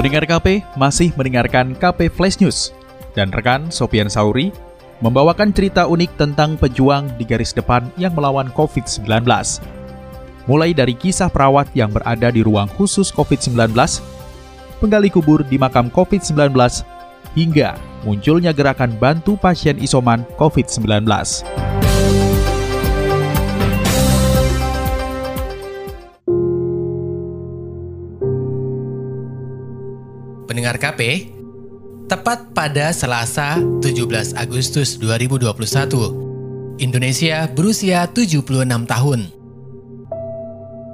Pendengar KP masih mendengarkan KP Flash News dan rekan Sopian Sauri membawakan cerita unik tentang pejuang di garis depan yang melawan COVID-19. Mulai dari kisah perawat yang berada di ruang khusus COVID-19, penggali kubur di makam COVID-19, hingga munculnya gerakan bantu pasien isoman COVID-19. Pendengar KP, tepat pada Selasa 17 Agustus 2021, Indonesia berusia 76 tahun.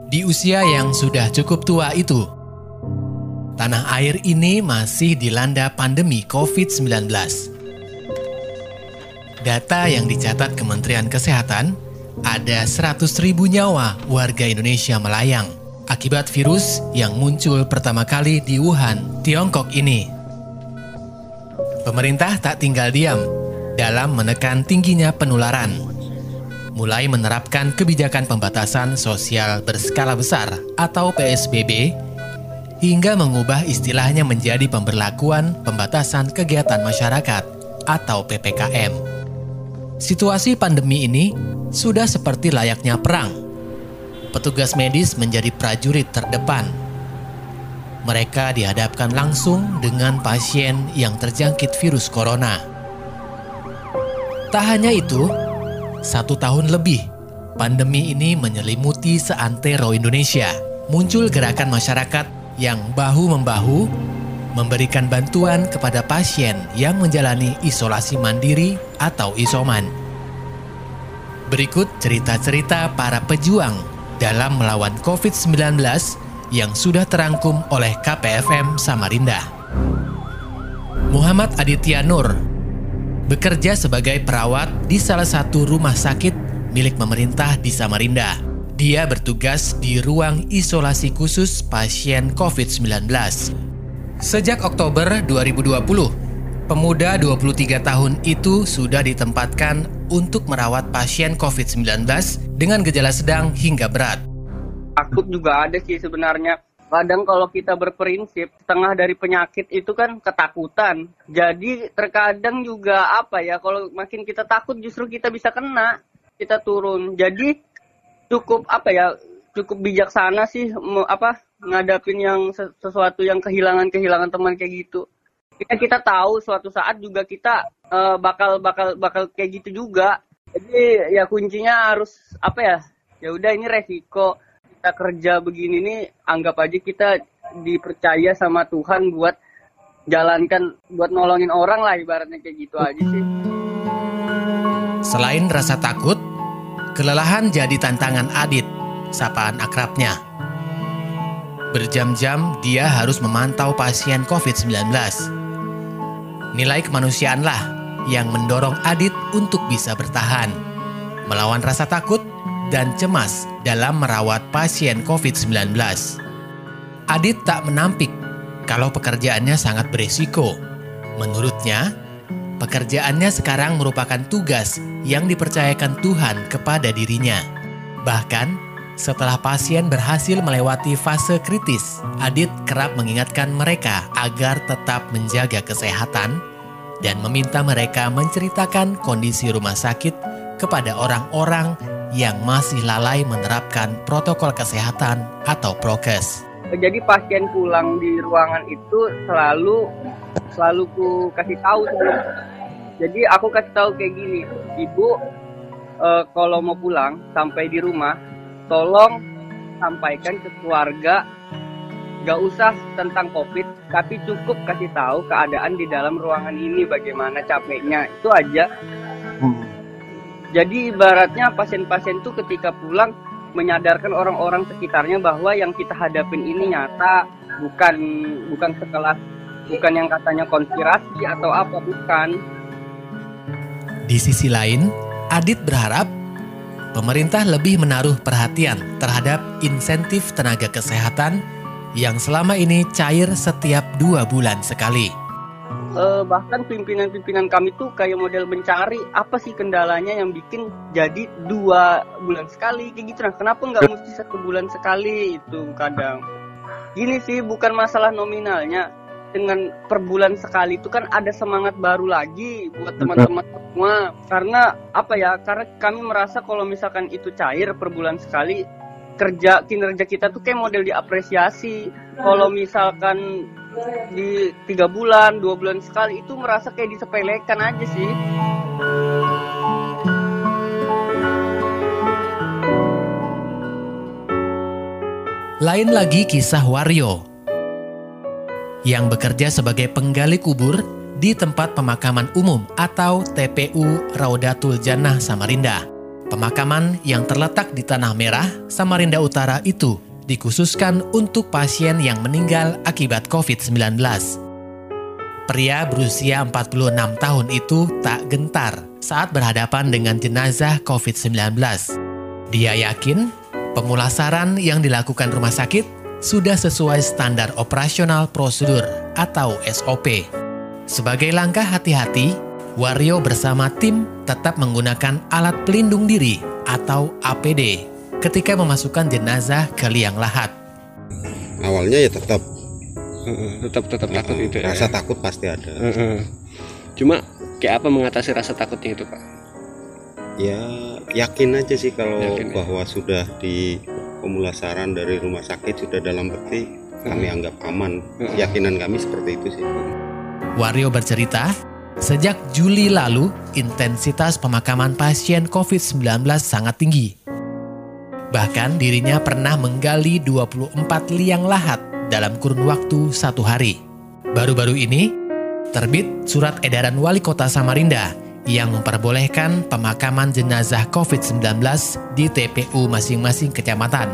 Di usia yang sudah cukup tua itu, tanah air ini masih dilanda pandemi COVID-19. Data yang dicatat Kementerian Kesehatan, ada 100 ribu nyawa warga Indonesia melayang akibat virus yang muncul pertama kali di Wuhan, Tiongkok ini. Pemerintah tak tinggal diam dalam menekan tingginya penularan. Mulai menerapkan kebijakan pembatasan sosial berskala besar atau PSBB hingga mengubah istilahnya menjadi pemberlakuan pembatasan kegiatan masyarakat atau PPKM. Situasi pandemi ini sudah seperti layaknya perang petugas medis menjadi prajurit terdepan. Mereka dihadapkan langsung dengan pasien yang terjangkit virus corona. Tak hanya itu, satu tahun lebih pandemi ini menyelimuti seantero Indonesia. Muncul gerakan masyarakat yang bahu-membahu memberikan bantuan kepada pasien yang menjalani isolasi mandiri atau isoman. Berikut cerita-cerita para pejuang dalam melawan COVID-19 yang sudah terangkum oleh KPFM Samarinda. Muhammad Aditya Nur bekerja sebagai perawat di salah satu rumah sakit milik pemerintah di Samarinda. Dia bertugas di ruang isolasi khusus pasien COVID-19. Sejak Oktober 2020, pemuda 23 tahun itu sudah ditempatkan untuk merawat pasien COVID-19 dengan gejala sedang hingga berat. Takut juga ada sih sebenarnya. Kadang kalau kita berprinsip, setengah dari penyakit itu kan ketakutan. Jadi terkadang juga apa ya, kalau makin kita takut justru kita bisa kena, kita turun. Jadi cukup apa ya, cukup bijaksana sih apa ngadapin yang sesuatu yang kehilangan-kehilangan teman kayak gitu. Kita kita tahu suatu saat juga kita uh, bakal bakal bakal kayak gitu juga. Jadi ya kuncinya harus apa ya ya udah ini resiko. Kita kerja begini nih anggap aja kita dipercaya sama Tuhan buat jalankan buat nolongin orang lah ibaratnya kayak gitu aja sih. Selain rasa takut kelelahan jadi tantangan Adit sapaan akrabnya. Berjam-jam dia harus memantau pasien COVID-19 nilai kemanusiaan lah yang mendorong Adit untuk bisa bertahan, melawan rasa takut dan cemas dalam merawat pasien COVID-19. Adit tak menampik kalau pekerjaannya sangat beresiko. Menurutnya, pekerjaannya sekarang merupakan tugas yang dipercayakan Tuhan kepada dirinya. Bahkan, setelah pasien berhasil melewati fase kritis, Adit kerap mengingatkan mereka agar tetap menjaga kesehatan dan meminta mereka menceritakan kondisi rumah sakit kepada orang-orang yang masih lalai menerapkan protokol kesehatan atau prokes. Jadi pasien pulang di ruangan itu selalu selalu ku kasih tahu sebelum. Jadi aku kasih tahu kayak gini, ibu e, kalau mau pulang sampai di rumah, tolong sampaikan ke keluarga Gak usah tentang COVID, tapi cukup kasih tahu keadaan di dalam ruangan ini bagaimana capeknya. Itu aja. Hmm. Jadi ibaratnya pasien-pasien itu ketika pulang menyadarkan orang-orang sekitarnya bahwa yang kita hadapin ini nyata, bukan bukan sekelas bukan yang katanya konspirasi atau apa bukan. Di sisi lain, Adit berharap pemerintah lebih menaruh perhatian terhadap insentif tenaga kesehatan yang selama ini cair setiap dua bulan sekali. Uh, bahkan pimpinan-pimpinan kami tuh kayak model mencari apa sih kendalanya yang bikin jadi dua bulan sekali kayak gitu. Nah kenapa nggak mesti satu bulan sekali itu kadang? Gini sih bukan masalah nominalnya. Dengan per bulan sekali itu kan ada semangat baru lagi buat teman-teman semua. Karena apa ya? Karena kami merasa kalau misalkan itu cair per bulan sekali kerja kinerja kita tuh kayak model diapresiasi kalau misalkan di tiga bulan dua bulan sekali itu merasa kayak disepelekan aja sih Lain lagi kisah Wario yang bekerja sebagai penggali kubur di tempat pemakaman umum atau TPU Raudatul Jannah Samarinda. Pemakaman yang terletak di Tanah Merah, Samarinda Utara itu dikhususkan untuk pasien yang meninggal akibat COVID-19. Pria berusia 46 tahun itu tak gentar saat berhadapan dengan jenazah COVID-19. Dia yakin Pemulasaran yang dilakukan rumah sakit sudah sesuai standar operasional prosedur atau SOP. Sebagai langkah hati-hati, Wario bersama tim tetap menggunakan alat pelindung diri atau APD ketika memasukkan jenazah ke liang lahat. Awalnya ya tetap tetap tetap takut itu ya. Rasa takut pasti ada. Cuma kayak apa mengatasi rasa takutnya itu, Pak? ya yakin aja sih kalau yakin, ya? bahwa ya? sudah di pemulasaran dari rumah sakit sudah dalam peti kami anggap aman keyakinan kami seperti itu sih Wario bercerita Sejak Juli lalu, intensitas pemakaman pasien COVID-19 sangat tinggi. Bahkan dirinya pernah menggali 24 liang lahat dalam kurun waktu satu hari. Baru-baru ini, terbit surat edaran wali kota Samarinda yang memperbolehkan pemakaman jenazah COVID-19 di TPU masing-masing kecamatan.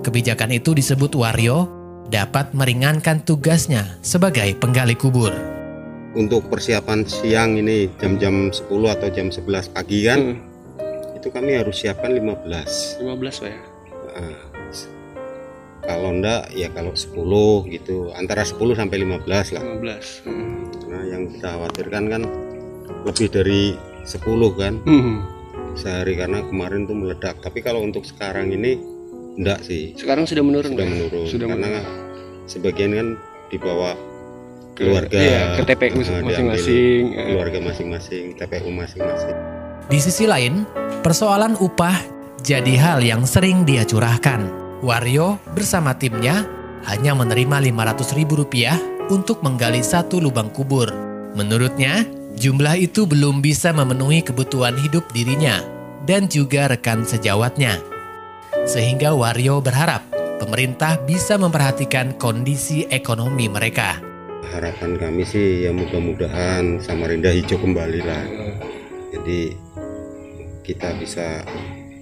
Kebijakan itu disebut Wario dapat meringankan tugasnya sebagai penggali kubur. Untuk persiapan siang ini jam-jam 10 atau jam 11 pagi kan, hmm. itu kami harus siapkan 15. 15 Pak ya? Nah, kalau enggak ya kalau 10 gitu, antara 10 sampai 15 lah. 15. Hmm. Nah yang kita khawatirkan kan lebih dari 10 kan hmm. sehari karena kemarin tuh meledak tapi kalau untuk sekarang ini enggak sih sekarang sudah menurun sudah menurun sudah karena menurun. sebagian kan dibawa keluarga iya, ke TPU masing-masing keluarga masing-masing TPU masing-masing di sisi lain persoalan upah jadi hal yang sering dia curahkan Wario bersama timnya hanya menerima 500 ribu rupiah untuk menggali satu lubang kubur. Menurutnya, Jumlah itu belum bisa memenuhi kebutuhan hidup dirinya dan juga rekan sejawatnya. Sehingga Wario berharap pemerintah bisa memperhatikan kondisi ekonomi mereka. Harapan kami sih ya mudah-mudahan Samarinda hijau kembali lah. Jadi kita bisa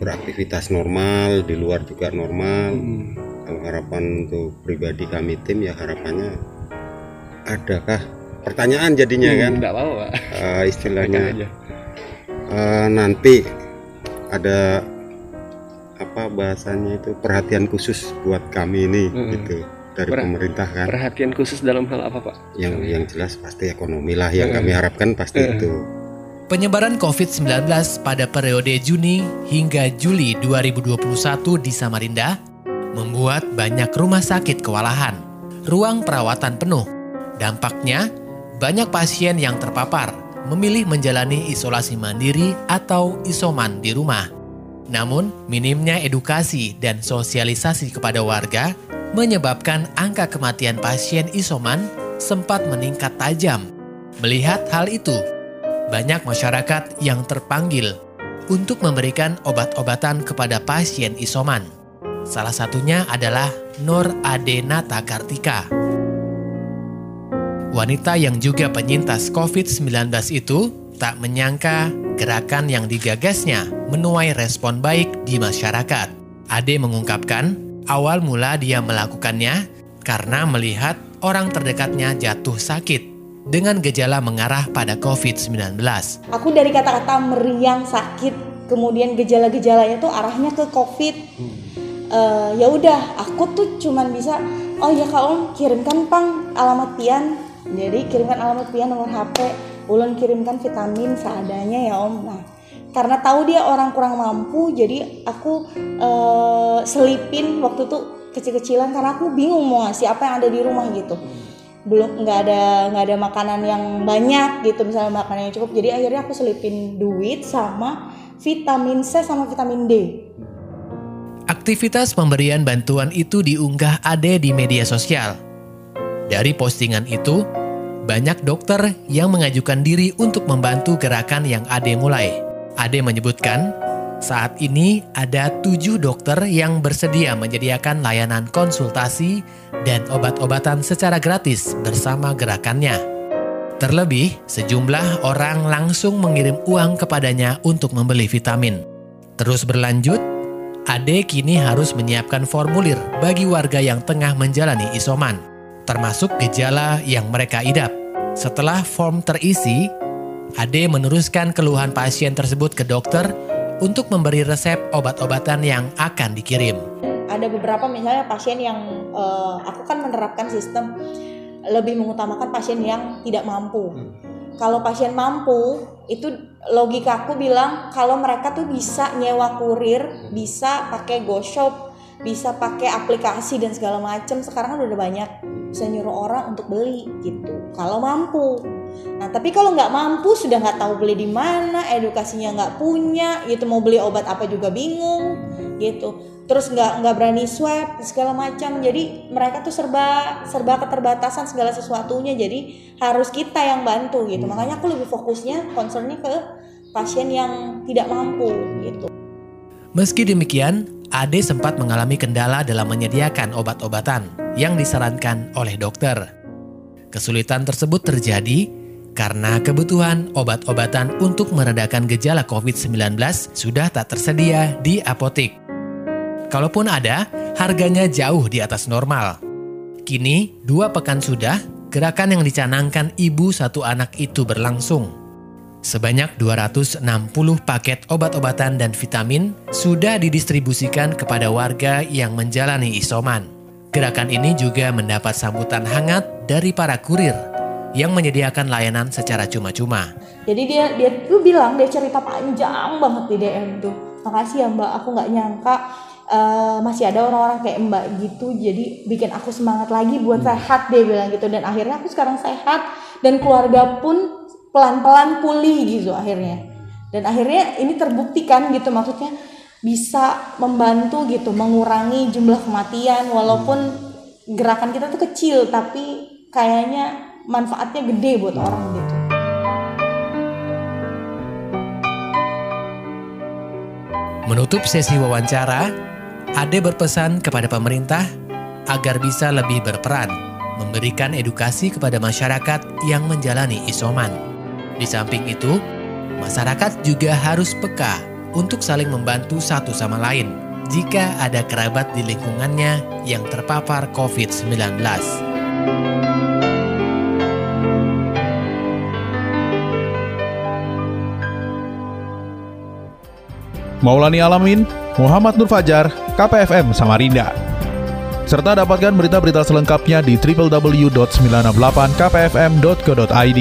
beraktivitas normal, di luar juga normal. Hmm. Kalau harapan untuk pribadi kami tim ya harapannya adakah pertanyaan jadinya hmm, kan enggak apa Pak. Uh, istilahnya uh, nanti ada apa bahasanya itu perhatian khusus buat kami ini hmm. gitu dari per pemerintah kan perhatian khusus dalam hal apa Pak yang yang jelas pasti ekonomi lah yang hmm. kami harapkan pasti hmm. itu Penyebaran COVID-19 pada periode Juni hingga Juli 2021 di Samarinda membuat banyak rumah sakit kewalahan, ruang perawatan penuh. Dampaknya, banyak pasien yang terpapar memilih menjalani isolasi mandiri atau isoman di rumah. Namun, minimnya edukasi dan sosialisasi kepada warga menyebabkan angka kematian pasien isoman sempat meningkat tajam. Melihat hal itu, banyak masyarakat yang terpanggil untuk memberikan obat-obatan kepada pasien isoman. Salah satunya adalah Nur Adenata Kartika. Wanita yang juga penyintas COVID-19 itu tak menyangka gerakan yang digagasnya menuai respon baik di masyarakat. Ade mengungkapkan, awal mula dia melakukannya karena melihat orang terdekatnya jatuh sakit dengan gejala mengarah pada COVID-19. Aku dari kata-kata meriang sakit, kemudian gejala-gejalanya tuh arahnya ke COVID. Uh, ya udah, aku tuh cuman bisa, oh ya kak Om kirimkan pang alamat pian, jadi kirimkan alamat pian nomor HP, ulun kirimkan vitamin seadanya ya Om. Nah, karena tahu dia orang kurang mampu, jadi aku uh, selipin waktu tuh kecil-kecilan karena aku bingung mau ngasih apa yang ada di rumah gitu belum nggak ada nggak ada makanan yang banyak gitu misalnya makanan yang cukup jadi akhirnya aku selipin duit sama vitamin C sama vitamin D Aktivitas pemberian bantuan itu diunggah Ade di media sosial. Dari postingan itu, banyak dokter yang mengajukan diri untuk membantu gerakan yang Ade mulai. Ade menyebutkan saat ini ada tujuh dokter yang bersedia menyediakan layanan konsultasi dan obat-obatan secara gratis bersama gerakannya. Terlebih, sejumlah orang langsung mengirim uang kepadanya untuk membeli vitamin. Terus berlanjut, Ade kini harus menyiapkan formulir bagi warga yang tengah menjalani isoman, termasuk gejala yang mereka idap. Setelah form terisi, Ade meneruskan keluhan pasien tersebut ke dokter untuk memberi resep obat-obatan yang akan dikirim. Ada beberapa misalnya pasien yang uh, aku kan menerapkan sistem lebih mengutamakan pasien yang tidak mampu. Hmm. Kalau pasien mampu, itu logika aku bilang kalau mereka tuh bisa nyewa kurir, bisa pakai GoShop, bisa pakai aplikasi dan segala macam. Sekarang kan udah banyak bisa nyuruh orang untuk beli gitu. Kalau mampu. Nah tapi kalau nggak mampu sudah nggak tahu beli di mana, edukasinya nggak punya, gitu mau beli obat apa juga bingung, gitu. Terus nggak nggak berani swab segala macam. Jadi mereka tuh serba serba keterbatasan segala sesuatunya. Jadi harus kita yang bantu gitu. Makanya aku lebih fokusnya concernnya ke pasien yang tidak mampu gitu. Meski demikian, Ade sempat mengalami kendala dalam menyediakan obat-obatan yang disarankan oleh dokter. Kesulitan tersebut terjadi karena kebutuhan obat-obatan untuk meredakan gejala COVID-19 sudah tak tersedia di apotik. Kalaupun ada, harganya jauh di atas normal. Kini, dua pekan sudah, gerakan yang dicanangkan ibu satu anak itu berlangsung. Sebanyak 260 paket obat-obatan dan vitamin sudah didistribusikan kepada warga yang menjalani isoman. Gerakan ini juga mendapat sambutan hangat dari para kurir yang menyediakan layanan secara cuma-cuma. Jadi dia dia tuh bilang dia cerita panjang banget di DM tuh. Makasih ya Mbak, aku nggak nyangka uh, masih ada orang-orang kayak Mbak gitu. Jadi bikin aku semangat lagi buat hmm. sehat dia bilang gitu. Dan akhirnya aku sekarang sehat dan keluarga pun pelan-pelan pulih gitu akhirnya. Dan akhirnya ini terbuktikan gitu maksudnya bisa membantu gitu mengurangi jumlah kematian walaupun gerakan kita tuh kecil tapi kayaknya manfaatnya gede buat orang gitu. Menutup sesi wawancara, Ade berpesan kepada pemerintah agar bisa lebih berperan memberikan edukasi kepada masyarakat yang menjalani isoman. Di samping itu, masyarakat juga harus peka untuk saling membantu satu sama lain jika ada kerabat di lingkungannya yang terpapar COVID-19. Maulani Alamin, Muhammad Nur Fajar, KPFM Samarinda. Serta dapatkan berita-berita selengkapnya di www.968kpfm.co.id.